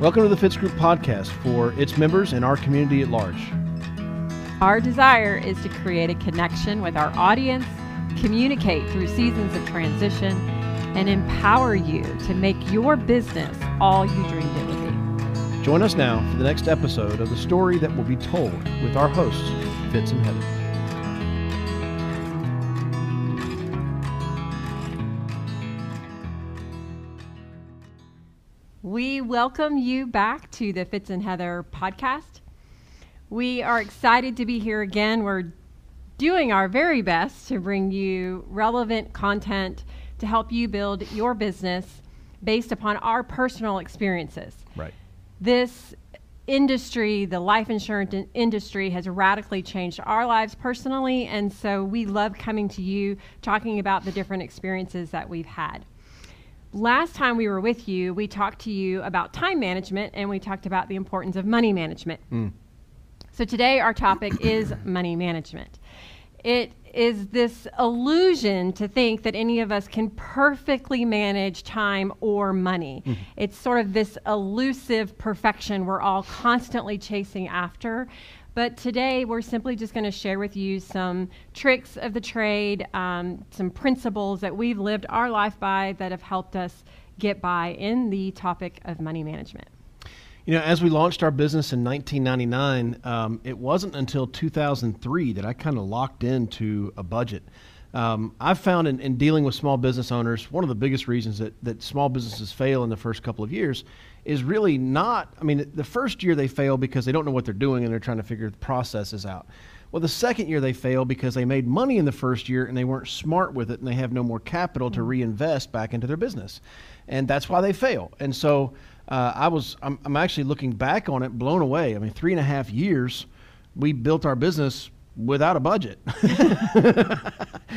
Welcome to the Fitz Group podcast for its members and our community at large. Our desire is to create a connection with our audience, communicate through seasons of transition, and empower you to make your business all you dreamed it would be. Join us now for the next episode of the story that will be told with our hosts, Fitz and Heather. We welcome you back to the Fitz and Heather podcast. We are excited to be here again. We're doing our very best to bring you relevant content to help you build your business based upon our personal experiences. Right. This industry, the life insurance in- industry, has radically changed our lives personally, and so we love coming to you talking about the different experiences that we've had. Last time we were with you, we talked to you about time management and we talked about the importance of money management. Hmm. So today our topic is money management. It is this illusion to think that any of us can perfectly manage time or money. Hmm. It's sort of this elusive perfection we're all constantly chasing after. But today we're simply just going to share with you some tricks of the trade, um, some principles that we've lived our life by that have helped us get by in the topic of money management. You know, as we launched our business in 1999, um, it wasn't until 2003 that I kind of locked into a budget. Um, I've found in, in dealing with small business owners, one of the biggest reasons that, that small businesses fail in the first couple of years is really not, I mean, the first year they fail because they don't know what they're doing and they're trying to figure the processes out. Well, the second year they fail because they made money in the first year and they weren't smart with it and they have no more capital to reinvest back into their business. And that's why they fail. And so uh, I was, I'm, I'm actually looking back on it, blown away. I mean, three and a half years, we built our business without a budget.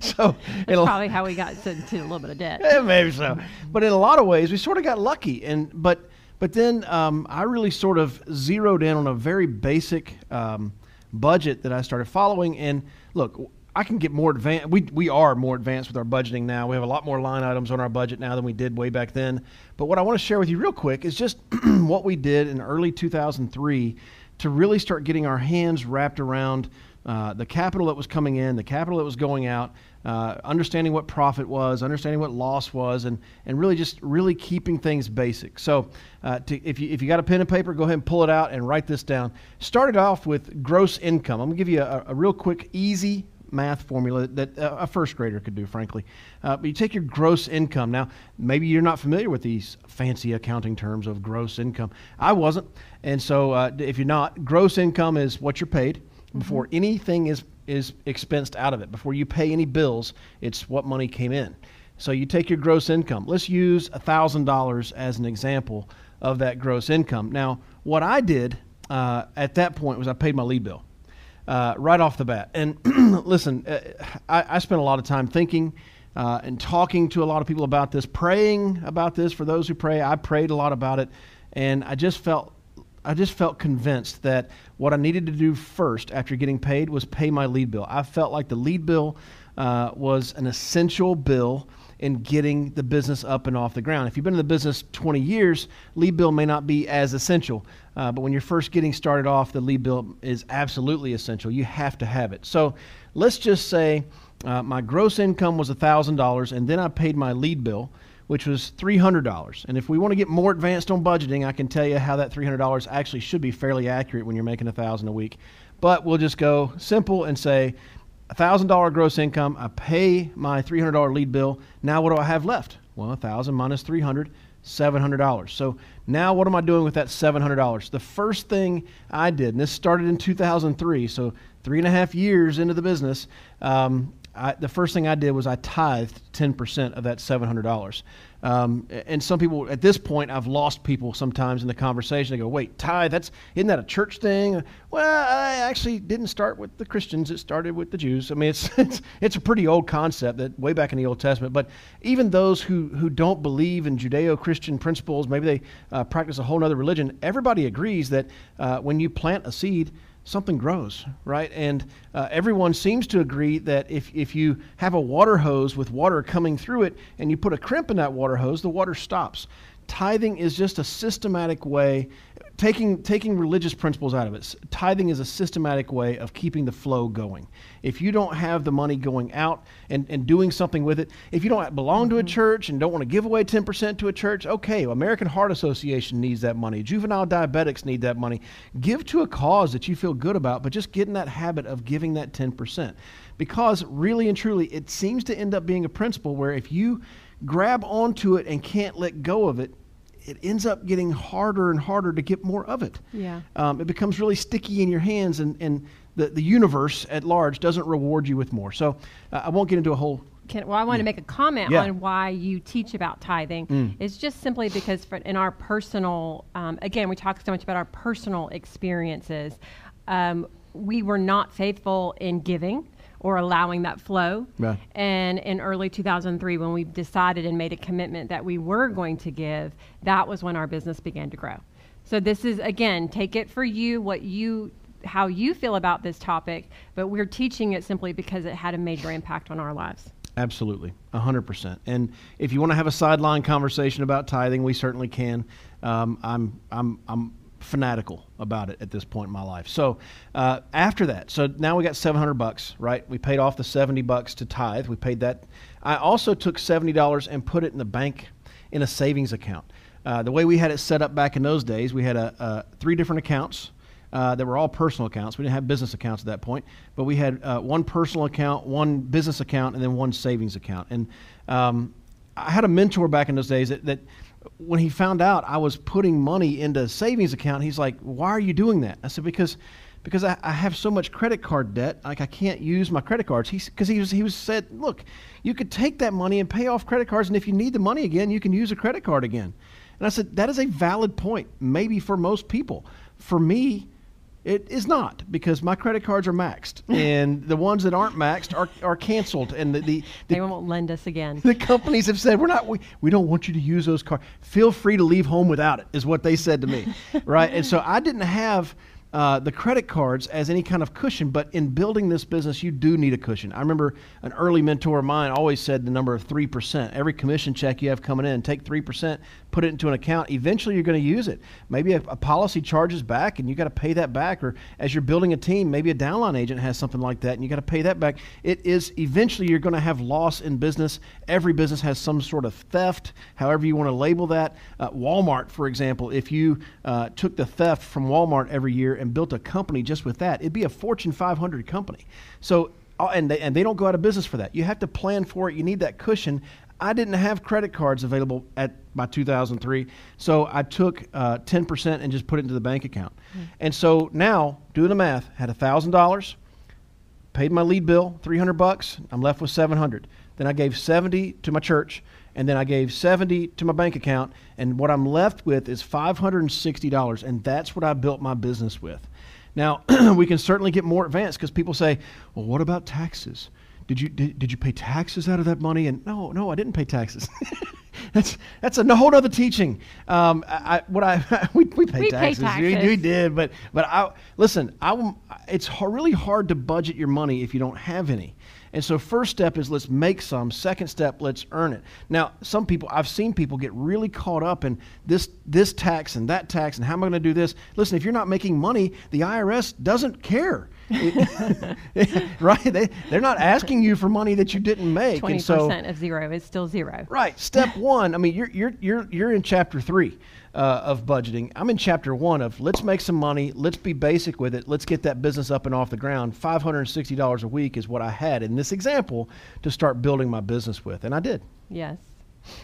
so, That's probably how we got to, to a little bit of debt. yeah, maybe so. But in a lot of ways, we sort of got lucky. And but but then um, I really sort of zeroed in on a very basic um, budget that I started following. And look, I can get more advanced. We we are more advanced with our budgeting now. We have a lot more line items on our budget now than we did way back then. But what I want to share with you real quick is just what we did in early 2003 to really start getting our hands wrapped around uh, the capital that was coming in, the capital that was going out, uh, understanding what profit was, understanding what loss was, and, and really just really keeping things basic. So, uh, to, if, you, if you got a pen and paper, go ahead and pull it out and write this down. Started off with gross income. I'm going to give you a, a real quick, easy math formula that a first grader could do, frankly. Uh, but you take your gross income. Now, maybe you're not familiar with these fancy accounting terms of gross income. I wasn't. And so, uh, if you're not, gross income is what you're paid before anything is, is expensed out of it. Before you pay any bills, it's what money came in. So you take your gross income. Let's use $1,000 as an example of that gross income. Now, what I did uh, at that point was I paid my lead bill uh, right off the bat. And listen, uh, I, I spent a lot of time thinking uh, and talking to a lot of people about this, praying about this. For those who pray, I prayed a lot about it, and I just felt. I just felt convinced that what I needed to do first after getting paid was pay my lead bill. I felt like the lead bill uh, was an essential bill in getting the business up and off the ground. If you've been in the business 20 years, lead bill may not be as essential, uh, but when you're first getting started off, the lead bill is absolutely essential. You have to have it. So let's just say uh, my gross income was $1,000, and then I paid my lead bill, which was $300. And if we want to get more advanced on budgeting, I can tell you how that $300 actually should be fairly accurate when you're making 1000 a week. But we'll just go simple and say $1,000 gross income. I pay my $300 lead bill. Now what do I have left? Well, 1000 minus 300 $700. So now what am I doing with that $700? The first thing I did, and this started in 2003, so three and a half years into the business, um, I, the first thing I did was I tithed 10% of that $700. Um, and some people, at this point, I've lost people sometimes in the conversation. They go, wait, tithe, that's, isn't that a church thing? Well, I actually didn't start with the Christians. It started with the Jews. I mean, it's, it's, it's a pretty old concept that way back in the Old Testament. But even those who, who don't believe in Judeo-Christian principles, maybe they uh, practice a whole other religion, everybody agrees that uh, when you plant a seed, something grows, right? And uh, everyone seems to agree that if, if you have a water hose with water coming through it and you put a crimp in that water hose, the water stops. tithing is just a systematic way taking taking religious principles out of it. Tithing is a systematic way of keeping the flow going. If you don't have the money going out and, and doing something with it if you don't belong to a mm-hmm. church and don't want to give away 10% to a church okay american heart association needs that money. Juvenile diabetics need that money. Give to a cause that you feel good about but just get in that habit of giving that 10% because really and truly it seems to end up being a principle where if you grab onto it and can't let go of it it ends up getting harder and harder to get more of it. Yeah. Um, it becomes really sticky in your hands, and, and the, the universe at large doesn't reward you with more. So uh, I won't get into a whole. Can, well, I want yeah. to make a comment yeah. on why you teach about tithing. Mm. It's just simply because for, in our personal, um, again, we talk so much about our personal experiences. Um, we were not faithful in giving or allowing that flow. Right. And in early 2003, when we decided and made a commitment that we were going to give, that was when our business began to grow. So this is again, take it for you what you how you feel about this topic, but we're teaching it simply because it had a major impact on our lives. Absolutely, 100%. And if you want to have a sideline conversation about tithing, we certainly can. Um, I'm, I'm, I'm fanatical about it at this point in my life. So uh, after that, so now we got 700 bucks, right? We paid off the 70 bucks to tithe. We paid that. I also took $70 and put it in the bank in a savings account. Uh, the way we had it set up back in those days, we had a, a three different accounts. Uh, that were all personal accounts. We didn't have business accounts at that point, but we had uh, one personal account, one business account, and then one savings account. And um, I had a mentor back in those days that, that when he found out I was putting money into a savings account, he's like, "Why are you doing that?" I said, "Because." Because I, I have so much credit card debt, like I can't use my credit cards. He's because he was he was said, look, you could take that money and pay off credit cards, and if you need the money again, you can use a credit card again. And I said that is a valid point, maybe for most people. For me, it is not because my credit cards are maxed, and the ones that aren't maxed are, are canceled. And the, the, the they won't lend us again. The companies have said we're not. We, we don't want you to use those cards. Feel free to leave home without it. Is what they said to me, right? And so I didn't have uh, the credit cards as any kind of cushion, but in building this business, you do need a cushion. I remember an early mentor of mine always said the number of 3%. Every commission check you have coming in, take 3%, put it into an account. Eventually, you're going to use it. Maybe a, a policy charges back and you got to pay that back. Or as you're building a team, maybe a downline agent has something like that and you got to pay that back. It is eventually you're going to have loss in business. Every business has some sort of theft, however you want to label that. Uh, Walmart, for example, if you uh, took the theft from Walmart every year and built a company just with that, it'd be a Fortune 500 company. So, uh, and they, and they don't go out of business for that. You have to plan for it. You need that cushion. I didn't have credit cards available at my 2003, so I took uh, 10% and just put it into the bank account. Mm. And so now, doing the math, had $1,000, paid my lead bill, 300 bucks. I'm left with 700. Then I gave 70 to my church, and then I gave 70 to my bank account, and what I'm left with is $560, and that's what I built my business with. Now, we can certainly get more advanced because people say, well, what about taxes? Did you, did, did you pay taxes out of that money? And no, no, I didn't pay taxes. that's that's a whole other teaching. Um, I, what I we, we pay we taxes. Pay taxes. We, we, did, but but I listen. I it's really hard to budget your money if you don't have any. And so, first step is let's make some. Second step, let's earn it. Now, some people, I've seen people get really caught up in this, this tax and that tax and how am I going to do this? Listen, if you're not making money, the IRS doesn't care. right? They, they're not asking you for money that you didn't make. Twenty percent so, of zero is still zero. Right. Step one. I mean, you're you're you're you're in chapter three uh, of budgeting. I'm in chapter one of let's make some money, let's be basic with it, let's get that business up and off the ground. $560 a week is what I had in this example to start building my business with, and I did. Yes.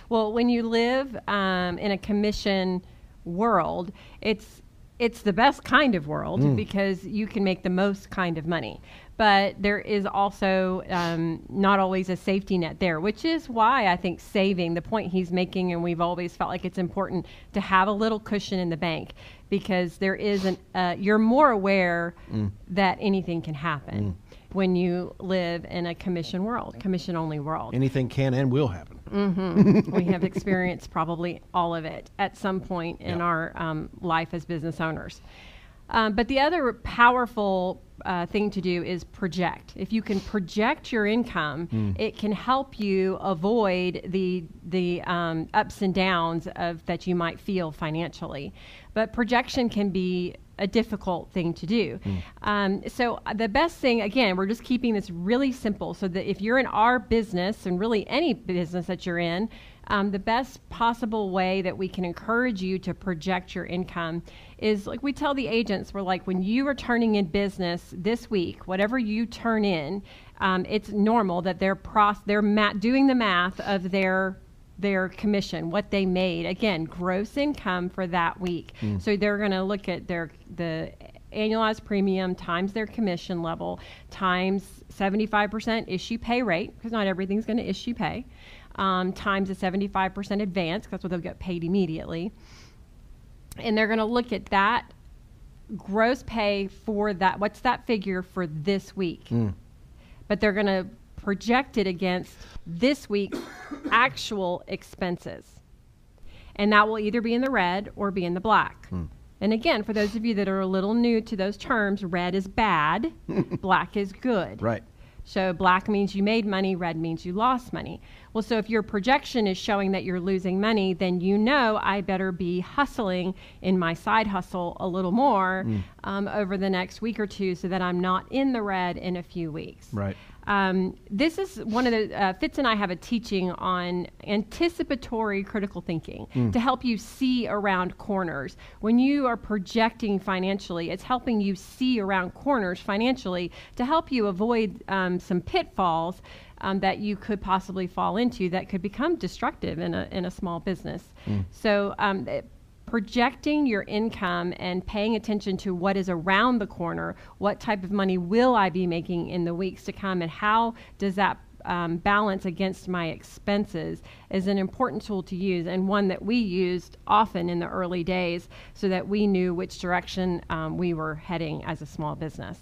Well, when you live um, in a commission world, it's it's the best kind of world mm. because you can make the most kind of money but there is also um, not always a safety net there, which is why I think saving, the point he's making, and we've always felt like it's important to have a little cushion in the bank because there is an, uh, you're more aware mm. that anything can happen. Mm. When you live in a commission world, commission only world, anything can and will happen. Mm-hmm. we have experienced probably all of it at some point in our um, life as business owners. Um, but the other powerful uh, thing to do is project. If you can project your income, mm. it can help you avoid the the um, ups and downs of that you might feel financially. But projection can be a difficult thing to do. Mm. Um, so uh, the best thing, again, we're just keeping this really simple, so that if you're in our business and really any business that you're in, um, the best possible way that we can encourage you to project your income is like we tell the agents, we're like, when you are turning in business this week, whatever you turn in, um, it's normal that they're pros- they're ma- doing the math of their their commission, what they made. Again, gross income for that week. Mm. So they're going to look at their the annualized premium times their commission level times 75% issue pay rate because not everything's going to issue pay um, times a 75% advance, that's what they'll get paid immediately. And they're going to look at that gross pay for that. What's that figure for this week? Mm. But they're going to project it against this week's actual expenses. And that will either be in the red or be in the black. Mm. And again, for those of you that are a little new to those terms, red is bad, black is good. Right. So black means you made money, red means you lost money. Well, so if your projection is showing that you're losing money, then you know I better be hustling in my side hustle a little more mm. um, over the next week or two so that I'm not in the red in a few weeks. Right. Um, this is one of the uh, Fitz and I have a teaching on anticipatory critical thinking mm. to help you see around corners. When you are projecting financially, it's helping you see around corners financially to help you avoid um, some pitfalls um, that you could possibly fall into that could become destructive in a in a small business. Mm. So. Projecting your income and paying attention to what is around the corner, what type of money will I be making in the weeks to come, and how does that um, balance against my expenses is an important tool to use and one that we used often in the early days so that we knew which direction um, we were heading as a small business.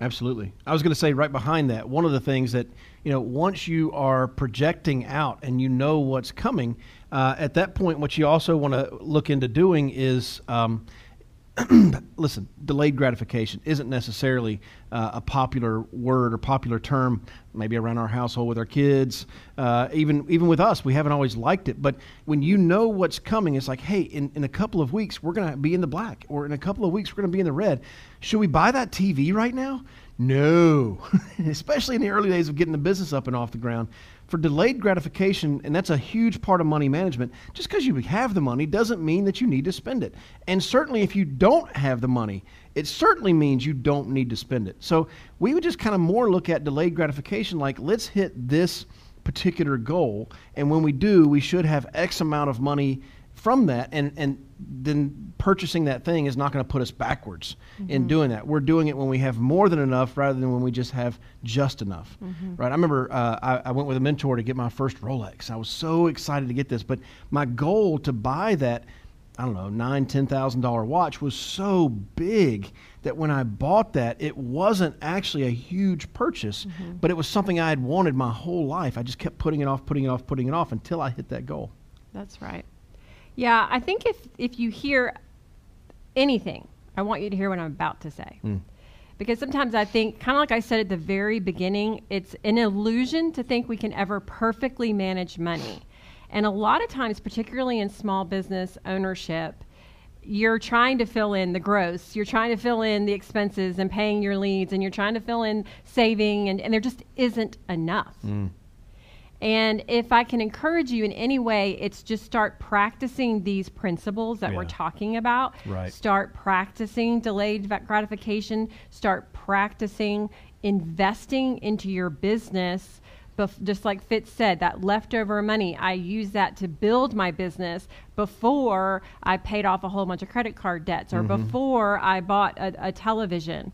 Absolutely. I was going to say right behind that, one of the things that, you know, once you are projecting out and you know what's coming, uh, at that point, what you also want to look into doing is um, listen, delayed gratification isn't necessarily uh, a popular word or popular term, maybe around our household with our kids, uh, even even with us. We haven't always liked it, but when you know what's coming, it's like, hey, in, in a couple of weeks we're going to be in the black, or in a couple of weeks we're going to be in the red. Should we buy that TV right now? No, especially in the early days of getting the business up and off the ground for delayed gratification, and that's a huge part of money management, just because you have the money doesn't mean that you need to spend it. And certainly, if you don't have the money, it certainly means you don't need to spend it. So we would just kind of more look at delayed gratification like, let's hit this particular goal. And when we do, we should have X amount of money from that. And, and then purchasing that thing is not going to put us backwards mm-hmm. in doing that. We're doing it when we have more than enough rather than when we just have just enough. Mm-hmm. Right? I remember uh, I, I, went with a mentor to get my first Rolex. I was so excited to get this, but my goal to buy that. I don't know, nine, ten thousand dollar watch was so big that when I bought that, it wasn't actually a huge purchase, mm-hmm. but it was something I had wanted my whole life. I just kept putting it off, putting it off, putting it off until I hit that goal. That's right. Yeah, I think if if you hear anything, I want you to hear what I'm about to say. Mm. Because sometimes I think, kind of like I said at the very beginning, it's an illusion to think we can ever perfectly manage money. And a lot of times, particularly in small business ownership, you're trying to fill in the gross, you're trying to fill in the expenses and paying your leads, and you're trying to fill in saving, and, and there just isn't enough. Mm. And if I can encourage you in any way, it's just start practicing these principles that yeah. we're talking about. Right. Start practicing delayed gratification. Start practicing investing into your business. Bef- just like Fitz said, that leftover money, I use that to build my business before I paid off a whole bunch of credit card debts or mm-hmm. before I bought a, a television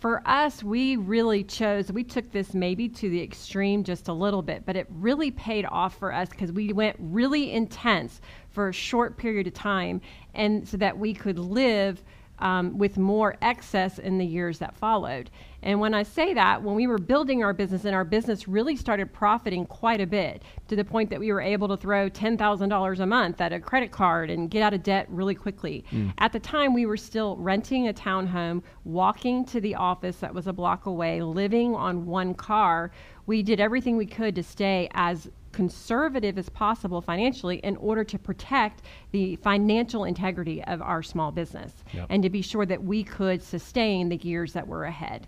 for us, we really chose, we took this maybe to the extreme just a little bit, but it really paid off for us because we went really intense for a short period of time and so that we could live um, with more excess in the years that followed. And when I say that, when we were building our business and our business really started profiting quite a bit to the point that we were able to throw $10,000 a month at a credit card and get out of debt really quickly. Mm. At the time, we were still renting a townhome, walking to the office that was a block away, living on one car. We did everything we could to stay as conservative as possible financially in order to protect the financial integrity of our small business yep. and to be sure that we could sustain the years that were ahead.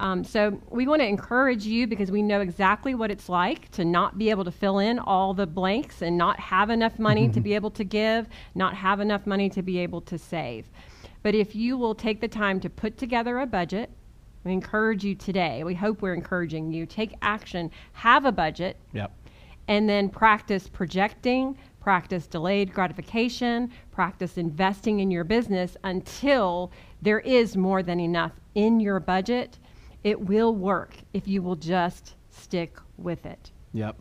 Um, so we want to encourage you because we know exactly what it's like to not be able to fill in all the blanks and not have enough money to be able to give, not have enough money to be able to save. But if you will take the time to put together a budget, we encourage you today. We hope we're encouraging you. Take action. Have a budget. Yep and then practice projecting, practice delayed gratification, practice investing in your business until there is more than enough in your budget. It will work if you will just stick with it. Yep.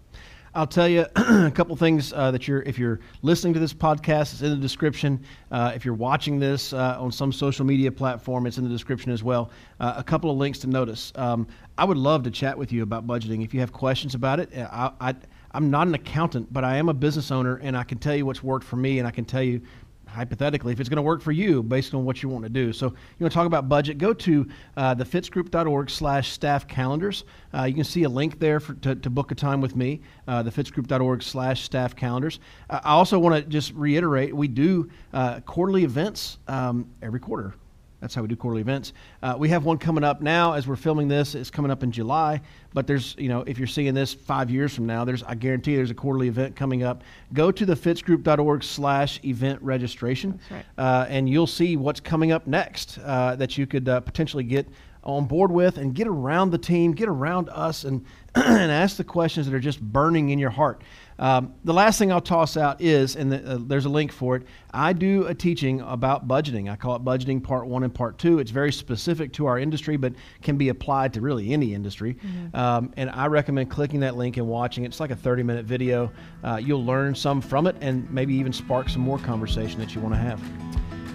I'll tell you a couple things uh, that you're, if you're listening to this podcast, it's in the description. Uh, if you're watching this uh, on some social media platform, it's in the description as well. Uh, a couple of links to notice. Um, I would love to chat with you about budgeting. If you have questions about it, I, I I'm not an accountant, but I am a business owner, and I can tell you what's worked for me, and I can tell you hypothetically if it's going to work for you based on what you want to do. So you want to talk about budget? Go to uh, thefitzgroup.org slash staff calendars. Uh, you can see a link there for, to, to book a time with me, uh, thefitzgroup.org slash staff calendars. I also want to just reiterate, we do uh, quarterly events um, every quarter. That's how we do quarterly events. Uh, we have one coming up now as we're filming this. It's coming up in July. But there's, you know, if you're seeing this five years from now, there's, I guarantee there's a quarterly event coming up. Go to thefitzgroup.org slash event registration, right. uh, and you'll see what's coming up next uh, that you could uh, potentially get on board with and get around the team, get around us, and, and ask the questions that are just burning in your heart. Um, the last thing I'll toss out is, and the, uh, there's a link for it, I do a teaching about budgeting. I call it Budgeting Part 1 and Part 2. It's very specific to our industry, but can be applied to really any industry. Mm-hmm. Um, and I recommend clicking that link and watching it. It's like a 30 minute video. Uh, you'll learn some from it and maybe even spark some more conversation that you want to have.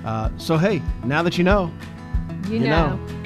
Uh, so, hey, now that you know, you, you know. know.